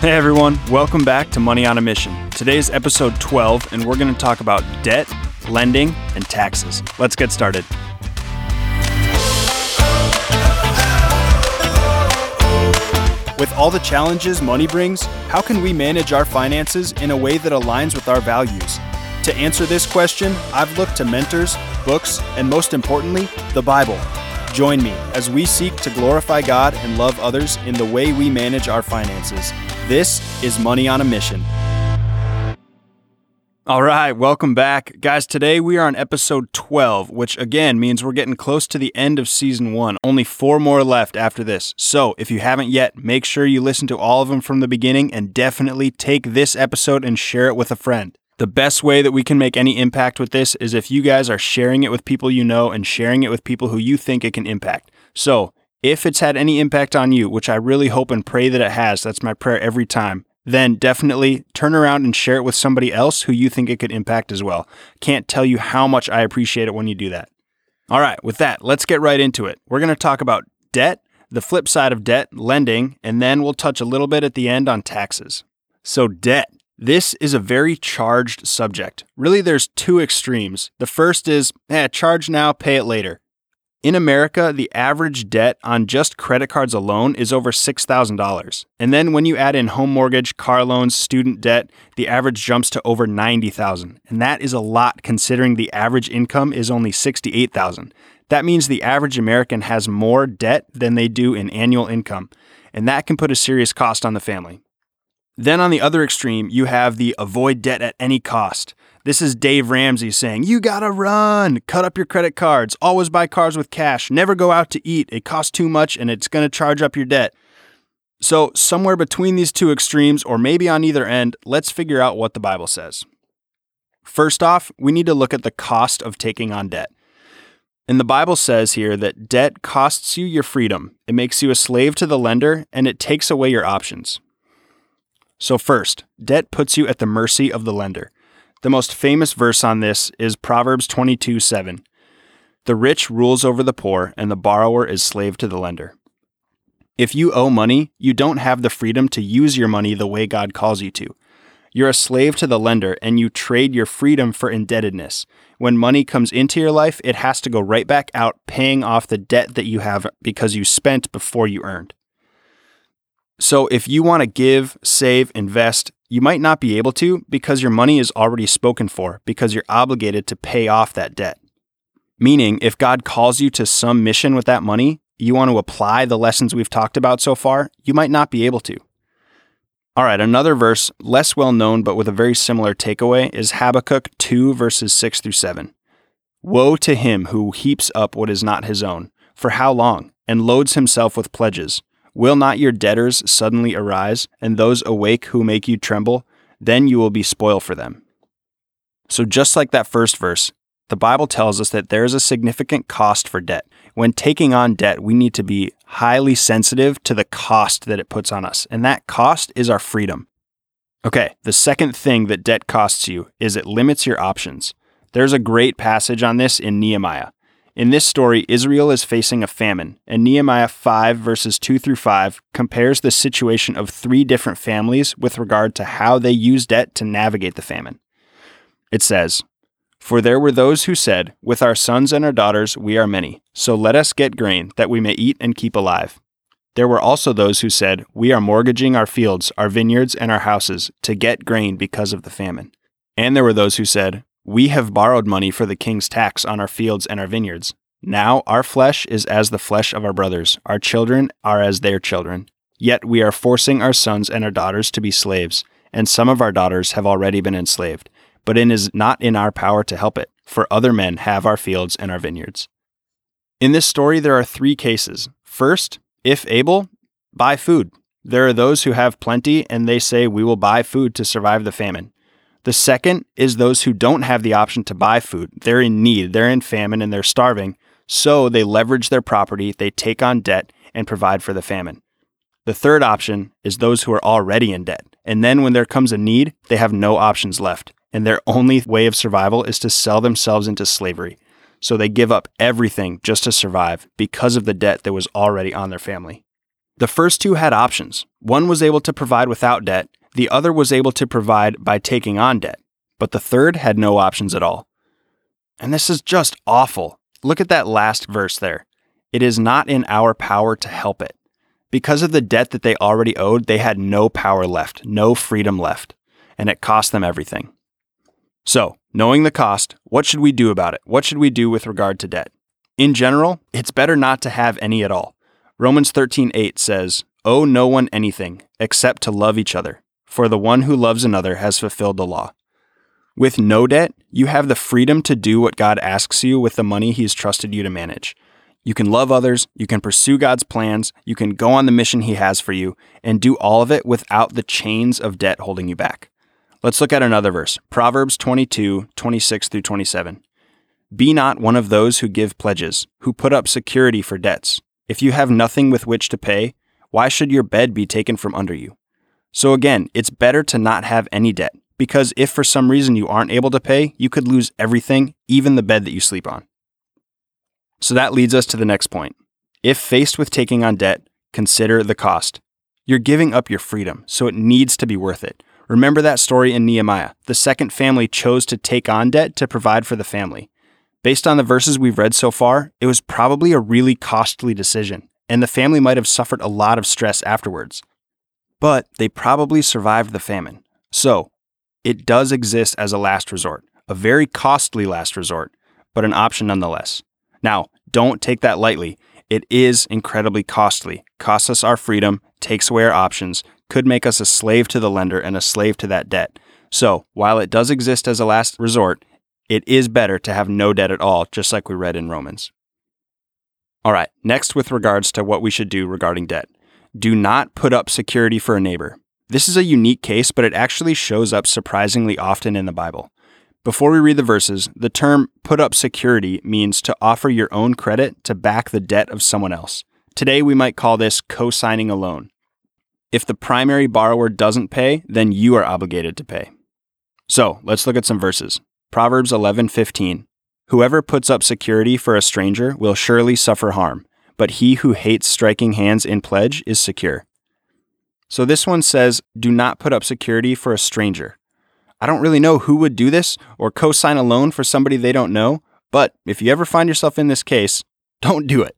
Hey everyone, welcome back to Money on a Mission. Today's episode 12, and we're going to talk about debt, lending, and taxes. Let's get started. With all the challenges money brings, how can we manage our finances in a way that aligns with our values? To answer this question, I've looked to mentors, books, and most importantly, the Bible. Join me as we seek to glorify God and love others in the way we manage our finances. This is Money on a Mission. All right, welcome back. Guys, today we are on episode 12, which again means we're getting close to the end of season one. Only four more left after this. So if you haven't yet, make sure you listen to all of them from the beginning and definitely take this episode and share it with a friend. The best way that we can make any impact with this is if you guys are sharing it with people you know and sharing it with people who you think it can impact. So if it's had any impact on you, which I really hope and pray that it has, that's my prayer every time then definitely turn around and share it with somebody else who you think it could impact as well. Can't tell you how much I appreciate it when you do that. All right, with that, let's get right into it. We're going to talk about debt, the flip side of debt, lending, and then we'll touch a little bit at the end on taxes. So, debt. This is a very charged subject. Really, there's two extremes. The first is, eh, charge now, pay it later. In America, the average debt on just credit cards alone is over $6,000. And then when you add in home mortgage, car loans, student debt, the average jumps to over 90,000. And that is a lot considering the average income is only 68,000. That means the average American has more debt than they do in annual income, and that can put a serious cost on the family. Then on the other extreme, you have the avoid debt at any cost. This is Dave Ramsey saying, You gotta run, cut up your credit cards, always buy cars with cash, never go out to eat. It costs too much and it's gonna charge up your debt. So, somewhere between these two extremes, or maybe on either end, let's figure out what the Bible says. First off, we need to look at the cost of taking on debt. And the Bible says here that debt costs you your freedom, it makes you a slave to the lender, and it takes away your options. So, first, debt puts you at the mercy of the lender. The most famous verse on this is Proverbs 22 7. The rich rules over the poor, and the borrower is slave to the lender. If you owe money, you don't have the freedom to use your money the way God calls you to. You're a slave to the lender, and you trade your freedom for indebtedness. When money comes into your life, it has to go right back out, paying off the debt that you have because you spent before you earned. So, if you want to give, save, invest, you might not be able to because your money is already spoken for, because you're obligated to pay off that debt. Meaning, if God calls you to some mission with that money, you want to apply the lessons we've talked about so far, you might not be able to. All right, another verse, less well known but with a very similar takeaway, is Habakkuk 2, verses 6 through 7. Woe to him who heaps up what is not his own, for how long, and loads himself with pledges. Will not your debtors suddenly arise, and those awake who make you tremble? Then you will be spoil for them. So, just like that first verse, the Bible tells us that there is a significant cost for debt. When taking on debt, we need to be highly sensitive to the cost that it puts on us, and that cost is our freedom. Okay, the second thing that debt costs you is it limits your options. There's a great passage on this in Nehemiah. In this story, Israel is facing a famine, and Nehemiah 5, verses 2 through 5, compares the situation of three different families with regard to how they use debt to navigate the famine. It says, For there were those who said, With our sons and our daughters we are many, so let us get grain, that we may eat and keep alive. There were also those who said, We are mortgaging our fields, our vineyards, and our houses to get grain because of the famine. And there were those who said, we have borrowed money for the king's tax on our fields and our vineyards. Now our flesh is as the flesh of our brothers, our children are as their children. Yet we are forcing our sons and our daughters to be slaves, and some of our daughters have already been enslaved. But it is not in our power to help it, for other men have our fields and our vineyards. In this story, there are three cases. First, if able, buy food. There are those who have plenty, and they say, We will buy food to survive the famine. The second is those who don't have the option to buy food. They're in need, they're in famine, and they're starving. So they leverage their property, they take on debt, and provide for the famine. The third option is those who are already in debt. And then when there comes a need, they have no options left. And their only way of survival is to sell themselves into slavery. So they give up everything just to survive because of the debt that was already on their family. The first two had options. One was able to provide without debt, the other was able to provide by taking on debt, but the third had no options at all. And this is just awful. Look at that last verse there. It is not in our power to help it. Because of the debt that they already owed, they had no power left, no freedom left, and it cost them everything. So, knowing the cost, what should we do about it? What should we do with regard to debt? In general, it's better not to have any at all. Romans 13:8 says, "Owe no one anything except to love each other, for the one who loves another has fulfilled the law." With no debt, you have the freedom to do what God asks you with the money He has trusted you to manage. You can love others, you can pursue God's plans, you can go on the mission He has for you, and do all of it without the chains of debt holding you back. Let's look at another verse Proverbs 22, 26 through 27. Be not one of those who give pledges, who put up security for debts. If you have nothing with which to pay, why should your bed be taken from under you? So again, it's better to not have any debt, because if for some reason you aren't able to pay, you could lose everything, even the bed that you sleep on. So that leads us to the next point. If faced with taking on debt, consider the cost. You're giving up your freedom, so it needs to be worth it. Remember that story in Nehemiah. The second family chose to take on debt to provide for the family. Based on the verses we've read so far, it was probably a really costly decision, and the family might have suffered a lot of stress afterwards. But they probably survived the famine. So, it does exist as a last resort, a very costly last resort, but an option nonetheless. Now, don't take that lightly. It is incredibly costly, costs us our freedom, takes away our options, could make us a slave to the lender and a slave to that debt. So, while it does exist as a last resort, it is better to have no debt at all, just like we read in Romans. All right, next with regards to what we should do regarding debt. Do not put up security for a neighbor. This is a unique case, but it actually shows up surprisingly often in the Bible. Before we read the verses, the term put up security means to offer your own credit to back the debt of someone else. Today, we might call this co signing a loan. If the primary borrower doesn't pay, then you are obligated to pay. So let's look at some verses. Proverbs 11:15. Whoever puts up security for a stranger will surely suffer harm, but he who hates striking hands in pledge is secure. So this one says, do not put up security for a stranger. I don't really know who would do this or co sign a loan for somebody they don't know, but if you ever find yourself in this case, don't do it.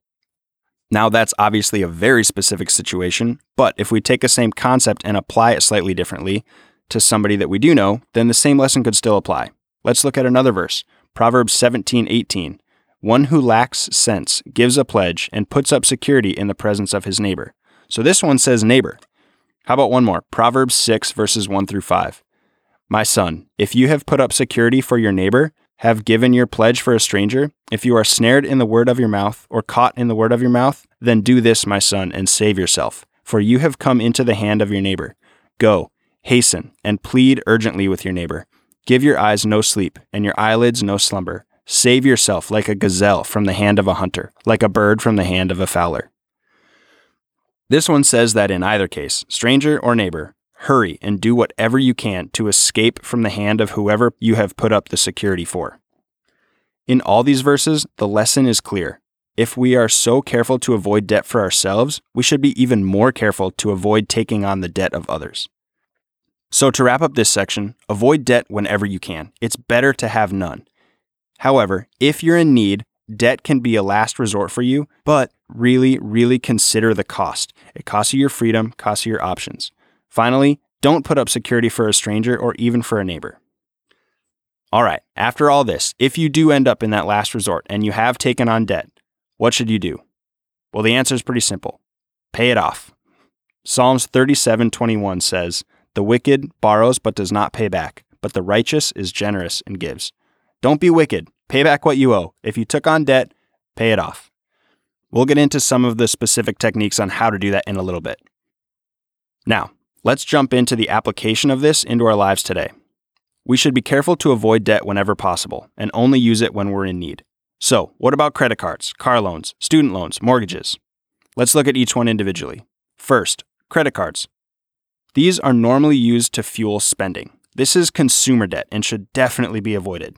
Now, that's obviously a very specific situation, but if we take the same concept and apply it slightly differently to somebody that we do know, then the same lesson could still apply. Let's look at another verse Proverbs 17 18. One who lacks sense gives a pledge and puts up security in the presence of his neighbor. So this one says neighbor. How about one more? Proverbs 6, verses 1 through 5. My son, if you have put up security for your neighbor, have given your pledge for a stranger, if you are snared in the word of your mouth, or caught in the word of your mouth, then do this, my son, and save yourself, for you have come into the hand of your neighbor. Go, hasten, and plead urgently with your neighbor. Give your eyes no sleep, and your eyelids no slumber. Save yourself like a gazelle from the hand of a hunter, like a bird from the hand of a fowler. This one says that in either case, stranger or neighbor, hurry and do whatever you can to escape from the hand of whoever you have put up the security for. In all these verses, the lesson is clear. If we are so careful to avoid debt for ourselves, we should be even more careful to avoid taking on the debt of others. So, to wrap up this section, avoid debt whenever you can. It's better to have none. However, if you're in need, debt can be a last resort for you, but really, really consider the cost. It costs you your freedom, costs you your options. Finally, don't put up security for a stranger or even for a neighbor. All right, after all this, if you do end up in that last resort and you have taken on debt, what should you do? Well, the answer is pretty simple pay it off. Psalms 37:21 says, "The wicked borrows but does not pay back, but the righteous is generous and gives." Don't be wicked. Pay back what you owe. If you took on debt, pay it off. We'll get into some of the specific techniques on how to do that in a little bit. Now, let's jump into the application of this into our lives today. We should be careful to avoid debt whenever possible and only use it when we're in need. So, what about credit cards, car loans, student loans, mortgages? Let's look at each one individually. First, credit cards. These are normally used to fuel spending. This is consumer debt and should definitely be avoided.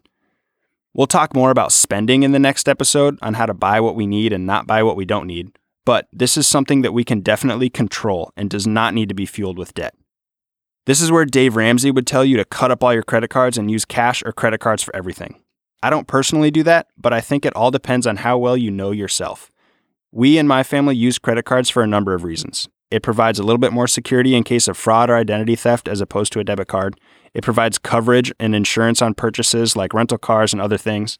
We'll talk more about spending in the next episode on how to buy what we need and not buy what we don't need. But this is something that we can definitely control and does not need to be fueled with debt. This is where Dave Ramsey would tell you to cut up all your credit cards and use cash or credit cards for everything. I don't personally do that, but I think it all depends on how well you know yourself. We and my family use credit cards for a number of reasons. It provides a little bit more security in case of fraud or identity theft as opposed to a debit card. It provides coverage and insurance on purchases like rental cars and other things.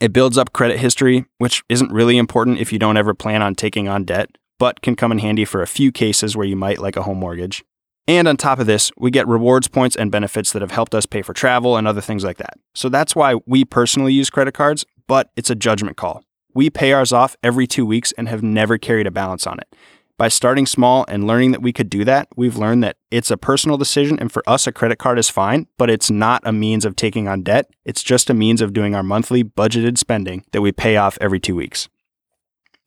It builds up credit history, which isn't really important if you don't ever plan on taking on debt, but can come in handy for a few cases where you might, like a home mortgage. And on top of this, we get rewards points and benefits that have helped us pay for travel and other things like that. So that's why we personally use credit cards, but it's a judgment call. We pay ours off every two weeks and have never carried a balance on it. By starting small and learning that we could do that, we've learned that it's a personal decision, and for us, a credit card is fine, but it's not a means of taking on debt. It's just a means of doing our monthly budgeted spending that we pay off every two weeks.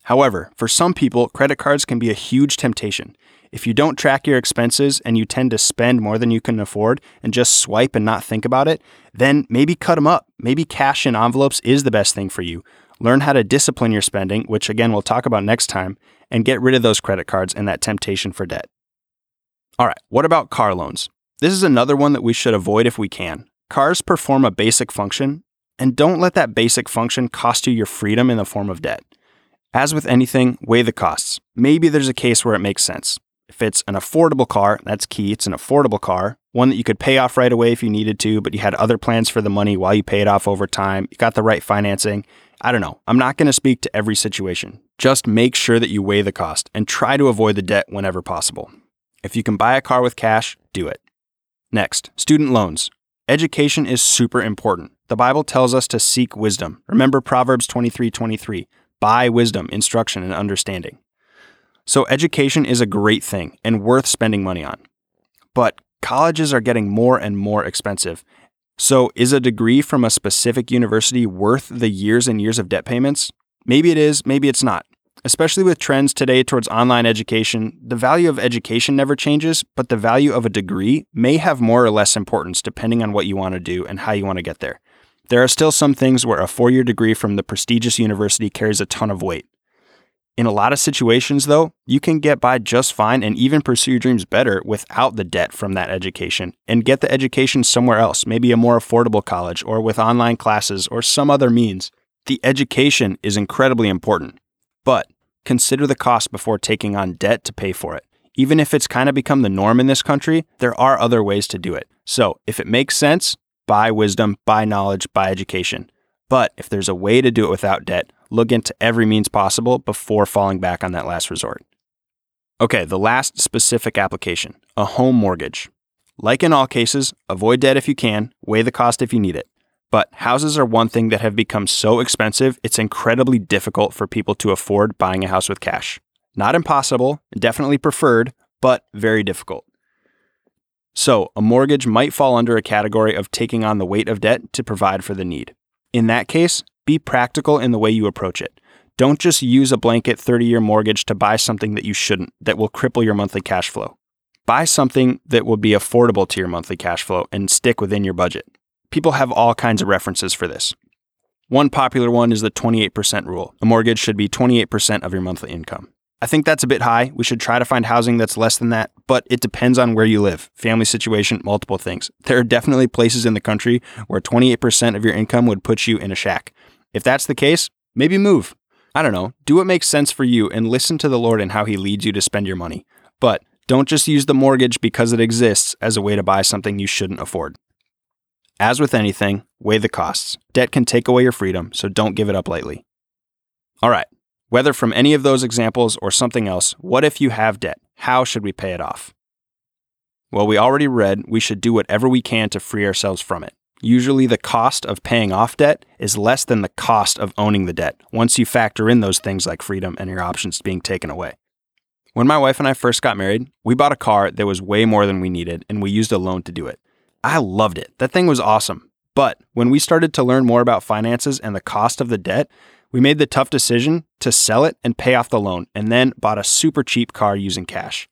However, for some people, credit cards can be a huge temptation. If you don't track your expenses and you tend to spend more than you can afford and just swipe and not think about it, then maybe cut them up. Maybe cash in envelopes is the best thing for you. Learn how to discipline your spending, which again we'll talk about next time, and get rid of those credit cards and that temptation for debt. All right, what about car loans? This is another one that we should avoid if we can. Cars perform a basic function, and don't let that basic function cost you your freedom in the form of debt. As with anything, weigh the costs. Maybe there's a case where it makes sense. If it's an affordable car, that's key. It's an affordable car, one that you could pay off right away if you needed to, but you had other plans for the money while you pay it off over time. You got the right financing. I don't know. I'm not going to speak to every situation. Just make sure that you weigh the cost and try to avoid the debt whenever possible. If you can buy a car with cash, do it. Next, student loans. Education is super important. The Bible tells us to seek wisdom. Remember Proverbs 23 23 buy wisdom, instruction, and understanding. So, education is a great thing and worth spending money on. But colleges are getting more and more expensive. So, is a degree from a specific university worth the years and years of debt payments? Maybe it is, maybe it's not. Especially with trends today towards online education, the value of education never changes, but the value of a degree may have more or less importance depending on what you want to do and how you want to get there. There are still some things where a four year degree from the prestigious university carries a ton of weight. In a lot of situations, though, you can get by just fine and even pursue your dreams better without the debt from that education and get the education somewhere else, maybe a more affordable college or with online classes or some other means. The education is incredibly important, but consider the cost before taking on debt to pay for it. Even if it's kind of become the norm in this country, there are other ways to do it. So, if it makes sense, buy wisdom, buy knowledge, buy education. But if there's a way to do it without debt, look into every means possible before falling back on that last resort. Okay, the last specific application a home mortgage. Like in all cases, avoid debt if you can, weigh the cost if you need it. But houses are one thing that have become so expensive, it's incredibly difficult for people to afford buying a house with cash. Not impossible, definitely preferred, but very difficult. So, a mortgage might fall under a category of taking on the weight of debt to provide for the need. In that case, be practical in the way you approach it. Don't just use a blanket 30 year mortgage to buy something that you shouldn't, that will cripple your monthly cash flow. Buy something that will be affordable to your monthly cash flow and stick within your budget. People have all kinds of references for this. One popular one is the 28% rule. A mortgage should be 28% of your monthly income. I think that's a bit high. We should try to find housing that's less than that, but it depends on where you live, family situation, multiple things. There are definitely places in the country where 28% of your income would put you in a shack. If that's the case, maybe move. I don't know, do what makes sense for you and listen to the Lord and how He leads you to spend your money. But don't just use the mortgage because it exists as a way to buy something you shouldn't afford. As with anything, weigh the costs. Debt can take away your freedom, so don't give it up lightly. All right, whether from any of those examples or something else, what if you have debt? How should we pay it off? Well, we already read we should do whatever we can to free ourselves from it. Usually, the cost of paying off debt is less than the cost of owning the debt once you factor in those things like freedom and your options being taken away. When my wife and I first got married, we bought a car that was way more than we needed and we used a loan to do it. I loved it. That thing was awesome. But when we started to learn more about finances and the cost of the debt, we made the tough decision to sell it and pay off the loan, and then bought a super cheap car using cash.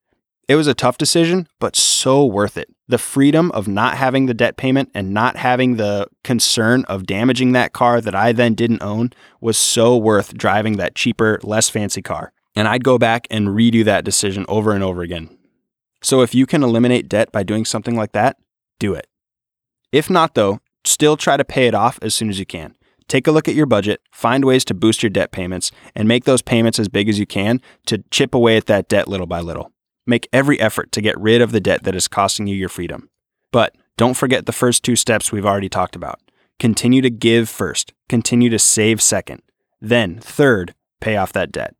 It was a tough decision, but so worth it. The freedom of not having the debt payment and not having the concern of damaging that car that I then didn't own was so worth driving that cheaper, less fancy car. And I'd go back and redo that decision over and over again. So if you can eliminate debt by doing something like that, do it. If not, though, still try to pay it off as soon as you can. Take a look at your budget, find ways to boost your debt payments, and make those payments as big as you can to chip away at that debt little by little. Make every effort to get rid of the debt that is costing you your freedom. But don't forget the first two steps we've already talked about. Continue to give first, continue to save second. Then, third, pay off that debt.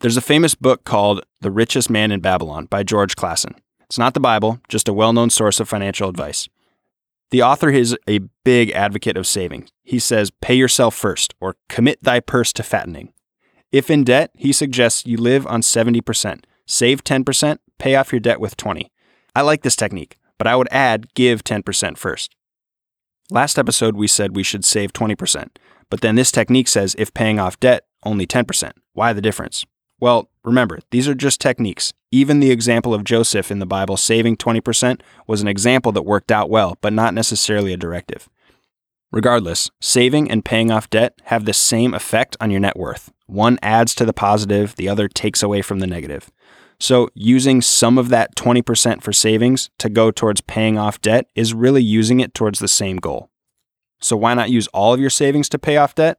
There's a famous book called The Richest Man in Babylon by George Clason. It's not the Bible, just a well known source of financial advice. The author is a big advocate of saving. He says, pay yourself first, or commit thy purse to fattening. If in debt, he suggests you live on 70%, save 10%, pay off your debt with 20. I like this technique, but I would add give 10% first. Last episode, we said we should save 20%, but then this technique says if paying off debt, only 10%. Why the difference? Well, remember, these are just techniques. Even the example of Joseph in the Bible saving 20% was an example that worked out well, but not necessarily a directive. Regardless, saving and paying off debt have the same effect on your net worth. One adds to the positive, the other takes away from the negative. So, using some of that 20% for savings to go towards paying off debt is really using it towards the same goal. So, why not use all of your savings to pay off debt?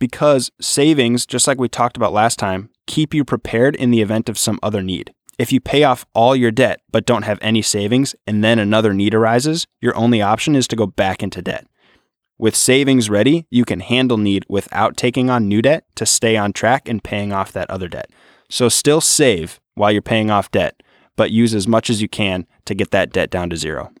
Because savings, just like we talked about last time, keep you prepared in the event of some other need. If you pay off all your debt but don't have any savings and then another need arises, your only option is to go back into debt. With savings ready, you can handle need without taking on new debt to stay on track and paying off that other debt. So still save while you're paying off debt, but use as much as you can to get that debt down to zero.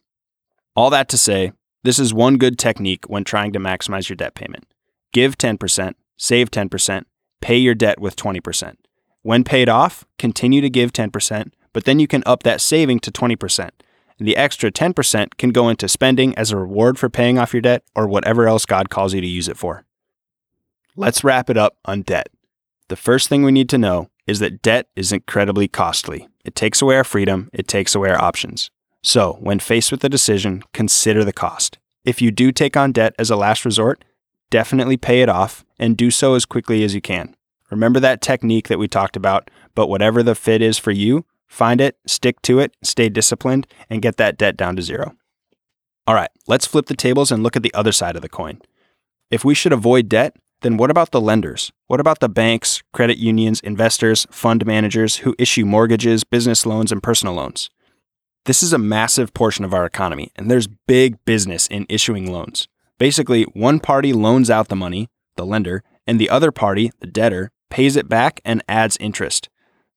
All that to say, this is one good technique when trying to maximize your debt payment. Give 10%, save 10%, pay your debt with 20%. When paid off, continue to give 10%, but then you can up that saving to 20%. And the extra 10% can go into spending as a reward for paying off your debt or whatever else God calls you to use it for. Let's wrap it up on debt. The first thing we need to know is that debt is incredibly costly. It takes away our freedom, it takes away our options. So, when faced with a decision, consider the cost. If you do take on debt as a last resort, definitely pay it off and do so as quickly as you can. Remember that technique that we talked about, but whatever the fit is for you, find it, stick to it, stay disciplined, and get that debt down to zero. All right, let's flip the tables and look at the other side of the coin. If we should avoid debt, then what about the lenders? What about the banks, credit unions, investors, fund managers who issue mortgages, business loans, and personal loans? This is a massive portion of our economy, and there's big business in issuing loans. Basically, one party loans out the money, the lender, and the other party, the debtor, pays it back and adds interest.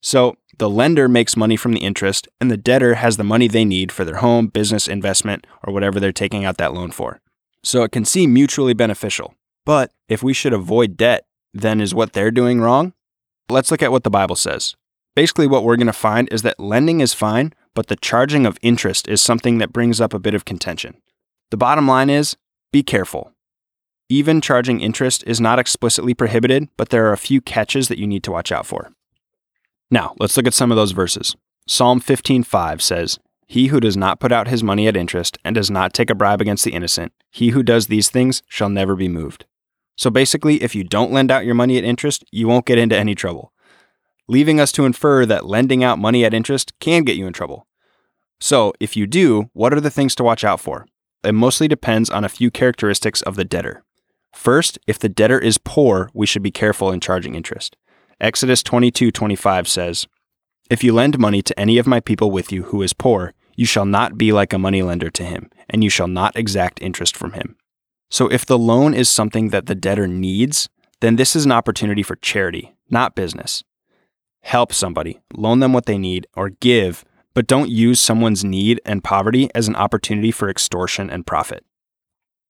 So the lender makes money from the interest, and the debtor has the money they need for their home, business, investment, or whatever they're taking out that loan for. So it can seem mutually beneficial. But if we should avoid debt, then is what they're doing wrong? Let's look at what the Bible says. Basically, what we're going to find is that lending is fine, but the charging of interest is something that brings up a bit of contention. The bottom line is be careful. Even charging interest is not explicitly prohibited, but there are a few catches that you need to watch out for. Now, let's look at some of those verses. Psalm 15:5 says, "He who does not put out his money at interest and does not take a bribe against the innocent, he who does these things shall never be moved." So basically, if you don't lend out your money at interest, you won't get into any trouble. Leaving us to infer that lending out money at interest can get you in trouble. So, if you do, what are the things to watch out for? It mostly depends on a few characteristics of the debtor. First, if the debtor is poor, we should be careful in charging interest. Exodus 22:25 says, "If you lend money to any of my people with you who is poor, you shall not be like a moneylender to him, and you shall not exact interest from him." So if the loan is something that the debtor needs, then this is an opportunity for charity, not business. Help somebody, loan them what they need, or give, but don't use someone's need and poverty as an opportunity for extortion and profit.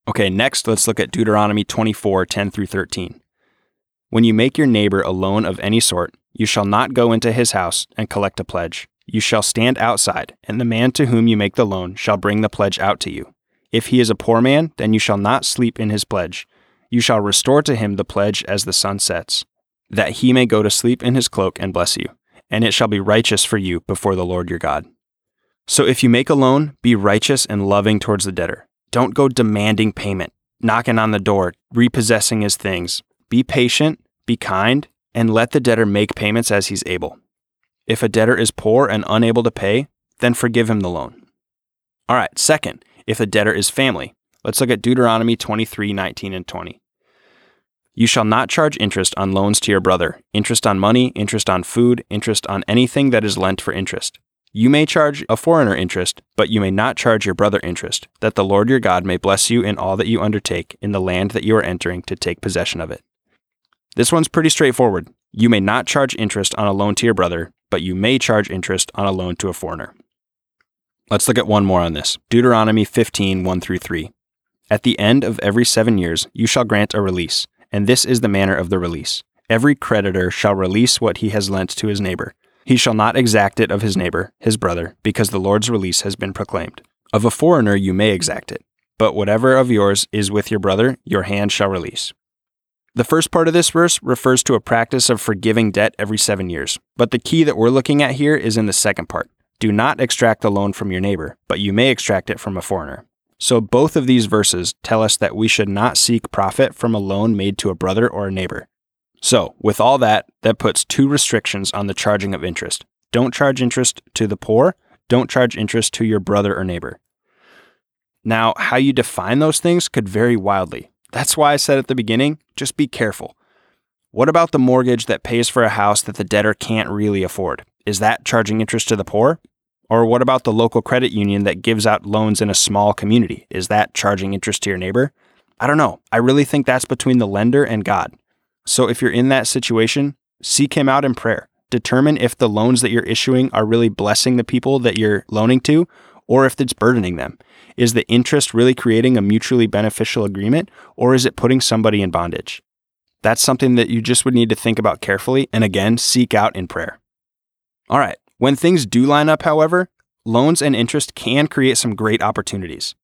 Okay, next let's look at Deuteronomy 24 10 through 13. When you make your neighbor a loan of any sort, you shall not go into his house and collect a pledge. You shall stand outside, and the man to whom you make the loan shall bring the pledge out to you. If he is a poor man, then you shall not sleep in his pledge. You shall restore to him the pledge as the sun sets, that he may go to sleep in his cloak and bless you, and it shall be righteous for you before the Lord your God. So if you make a loan, be righteous and loving towards the debtor. Don't go demanding payment, knocking on the door, repossessing his things. Be patient, be kind, and let the debtor make payments as he's able. If a debtor is poor and unable to pay, then forgive him the loan. All right, second, if the debtor is family. Let's look at Deuteronomy 23 19 and 20. You shall not charge interest on loans to your brother, interest on money, interest on food, interest on anything that is lent for interest. You may charge a foreigner interest, but you may not charge your brother interest, that the Lord your God may bless you in all that you undertake in the land that you are entering to take possession of it. This one's pretty straightforward. You may not charge interest on a loan to your brother, but you may charge interest on a loan to a foreigner. Let's look at one more on this Deuteronomy 15 1 through 3. At the end of every seven years, you shall grant a release, and this is the manner of the release. Every creditor shall release what he has lent to his neighbor. He shall not exact it of his neighbor, his brother, because the Lord's release has been proclaimed. Of a foreigner you may exact it, but whatever of yours is with your brother, your hand shall release. The first part of this verse refers to a practice of forgiving debt every seven years, but the key that we're looking at here is in the second part. Do not extract the loan from your neighbor, but you may extract it from a foreigner. So both of these verses tell us that we should not seek profit from a loan made to a brother or a neighbor. So, with all that, that puts two restrictions on the charging of interest. Don't charge interest to the poor, don't charge interest to your brother or neighbor. Now, how you define those things could vary wildly. That's why I said at the beginning just be careful. What about the mortgage that pays for a house that the debtor can't really afford? Is that charging interest to the poor? Or what about the local credit union that gives out loans in a small community? Is that charging interest to your neighbor? I don't know. I really think that's between the lender and God. So if you're in that situation, seek Him out in prayer. Determine if the loans that you're issuing are really blessing the people that you're loaning to, or if it's burdening them. Is the interest really creating a mutually beneficial agreement, or is it putting somebody in bondage? That's something that you just would need to think about carefully and again, seek out in prayer. All right, when things do line up, however, loans and interest can create some great opportunities.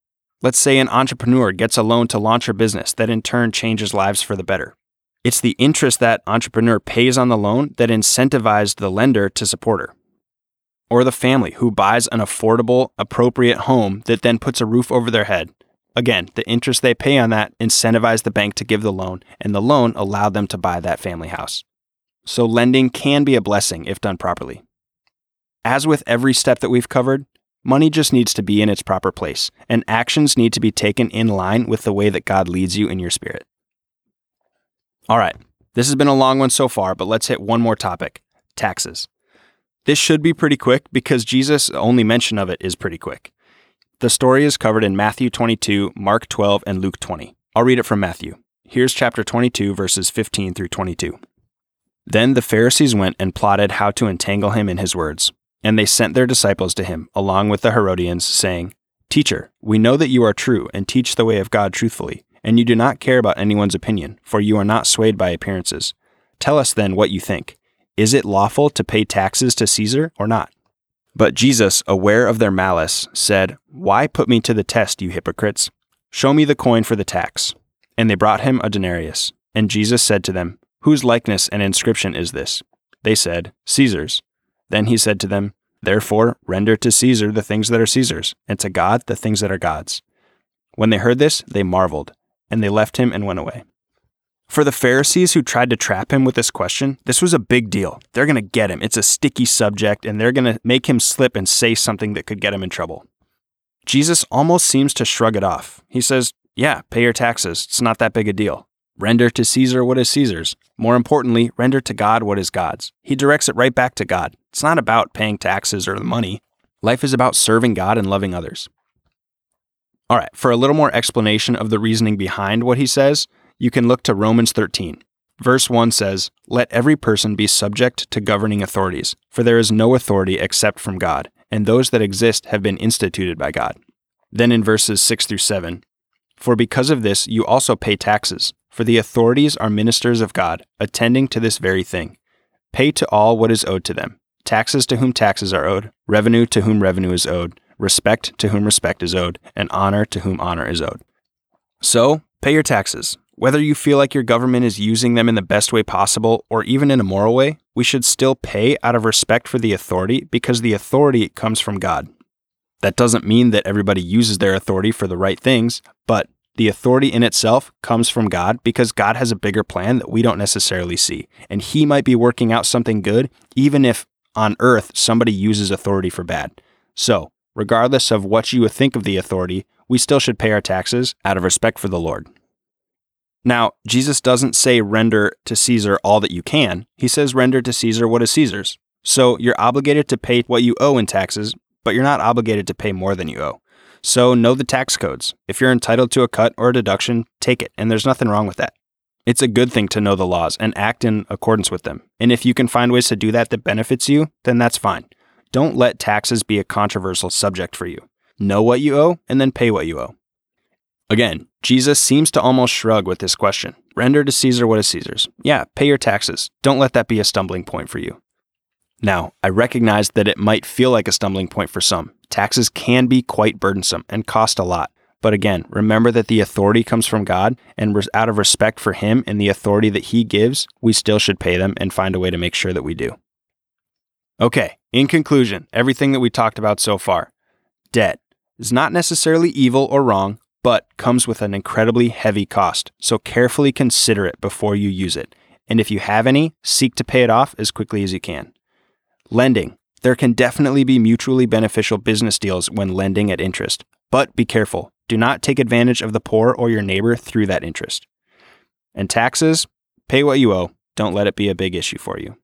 Let's say an entrepreneur gets a loan to launch her business that in turn changes lives for the better. It's the interest that entrepreneur pays on the loan that incentivized the lender to support her. Or the family who buys an affordable, appropriate home that then puts a roof over their head. Again, the interest they pay on that incentivized the bank to give the loan, and the loan allowed them to buy that family house. So lending can be a blessing if done properly. As with every step that we've covered, money just needs to be in its proper place, and actions need to be taken in line with the way that God leads you in your spirit. All right, this has been a long one so far, but let's hit one more topic taxes. This should be pretty quick because Jesus' only mention of it is pretty quick. The story is covered in Matthew 22, Mark 12, and Luke 20. I'll read it from Matthew. Here's chapter 22, verses 15 through 22. Then the Pharisees went and plotted how to entangle him in his words. And they sent their disciples to him, along with the Herodians, saying, Teacher, we know that you are true and teach the way of God truthfully, and you do not care about anyone's opinion, for you are not swayed by appearances. Tell us then what you think. Is it lawful to pay taxes to Caesar or not? But Jesus, aware of their malice, said, Why put me to the test, you hypocrites? Show me the coin for the tax. And they brought him a denarius. And Jesus said to them, Whose likeness and inscription is this? They said, Caesar's. Then he said to them, Therefore, render to Caesar the things that are Caesar's, and to God the things that are God's. When they heard this, they marveled, and they left him and went away. For the Pharisees who tried to trap him with this question, this was a big deal. They're going to get him. It's a sticky subject, and they're going to make him slip and say something that could get him in trouble. Jesus almost seems to shrug it off. He says, Yeah, pay your taxes. It's not that big a deal. Render to Caesar what is Caesar's. More importantly, render to God what is God's. He directs it right back to God. It's not about paying taxes or the money. Life is about serving God and loving others. All right, for a little more explanation of the reasoning behind what he says, you can look to Romans 13. Verse 1 says, Let every person be subject to governing authorities, for there is no authority except from God, and those that exist have been instituted by God. Then in verses 6 through 7, For because of this you also pay taxes, for the authorities are ministers of God, attending to this very thing. Pay to all what is owed to them taxes to whom taxes are owed, revenue to whom revenue is owed, respect to whom respect is owed, and honor to whom honor is owed. So, pay your taxes. Whether you feel like your government is using them in the best way possible or even in a moral way, we should still pay out of respect for the authority because the authority comes from God. That doesn't mean that everybody uses their authority for the right things, but The authority in itself comes from God because God has a bigger plan that we don't necessarily see. And He might be working out something good, even if on earth somebody uses authority for bad. So, regardless of what you think of the authority, we still should pay our taxes out of respect for the Lord. Now, Jesus doesn't say render to Caesar all that you can. He says render to Caesar what is Caesar's. So you're obligated to pay what you owe in taxes, but you're not obligated to pay more than you owe. So know the tax codes. If you're entitled to a cut or a deduction, take it, and there's nothing wrong with that. It's a good thing to know the laws and act in accordance with them. And if you can find ways to do that that benefits you, then that's fine. Don't let taxes be a controversial subject for you. Know what you owe and then pay what you owe. Again, Jesus seems to almost shrug with this question Render to Caesar what is Caesar's. Yeah, pay your taxes. Don't let that be a stumbling point for you. Now, I recognize that it might feel like a stumbling point for some. Taxes can be quite burdensome and cost a lot. But again, remember that the authority comes from God, and out of respect for Him and the authority that He gives, we still should pay them and find a way to make sure that we do. Okay, in conclusion, everything that we talked about so far debt is not necessarily evil or wrong, but comes with an incredibly heavy cost. So carefully consider it before you use it. And if you have any, seek to pay it off as quickly as you can. Lending. There can definitely be mutually beneficial business deals when lending at interest, but be careful. Do not take advantage of the poor or your neighbor through that interest. And taxes, pay what you owe. Don't let it be a big issue for you.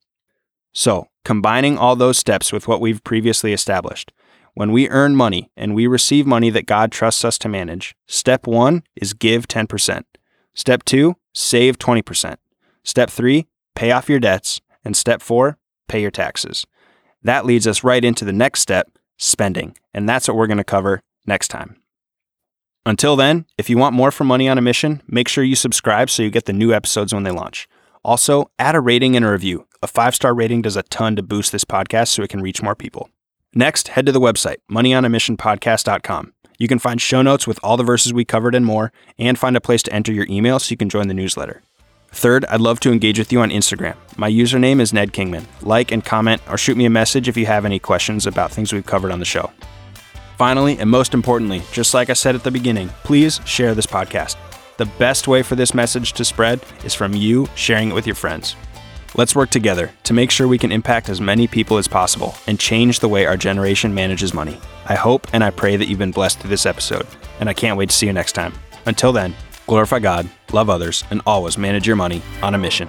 So, combining all those steps with what we've previously established, when we earn money and we receive money that God trusts us to manage, step one is give 10%. Step two, save 20%. Step three, pay off your debts. And step four, pay your taxes. That leads us right into the next step, spending. And that's what we're going to cover next time. Until then, if you want more from Money on a Mission, make sure you subscribe so you get the new episodes when they launch. Also, add a rating and a review. A five star rating does a ton to boost this podcast so it can reach more people. Next, head to the website, moneyonamissionpodcast.com. You can find show notes with all the verses we covered and more, and find a place to enter your email so you can join the newsletter. Third, I'd love to engage with you on Instagram. My username is Ned Kingman. Like and comment or shoot me a message if you have any questions about things we've covered on the show. Finally, and most importantly, just like I said at the beginning, please share this podcast. The best way for this message to spread is from you sharing it with your friends. Let's work together to make sure we can impact as many people as possible and change the way our generation manages money. I hope and I pray that you've been blessed through this episode, and I can't wait to see you next time. Until then, glorify God, love others, and always manage your money on a mission.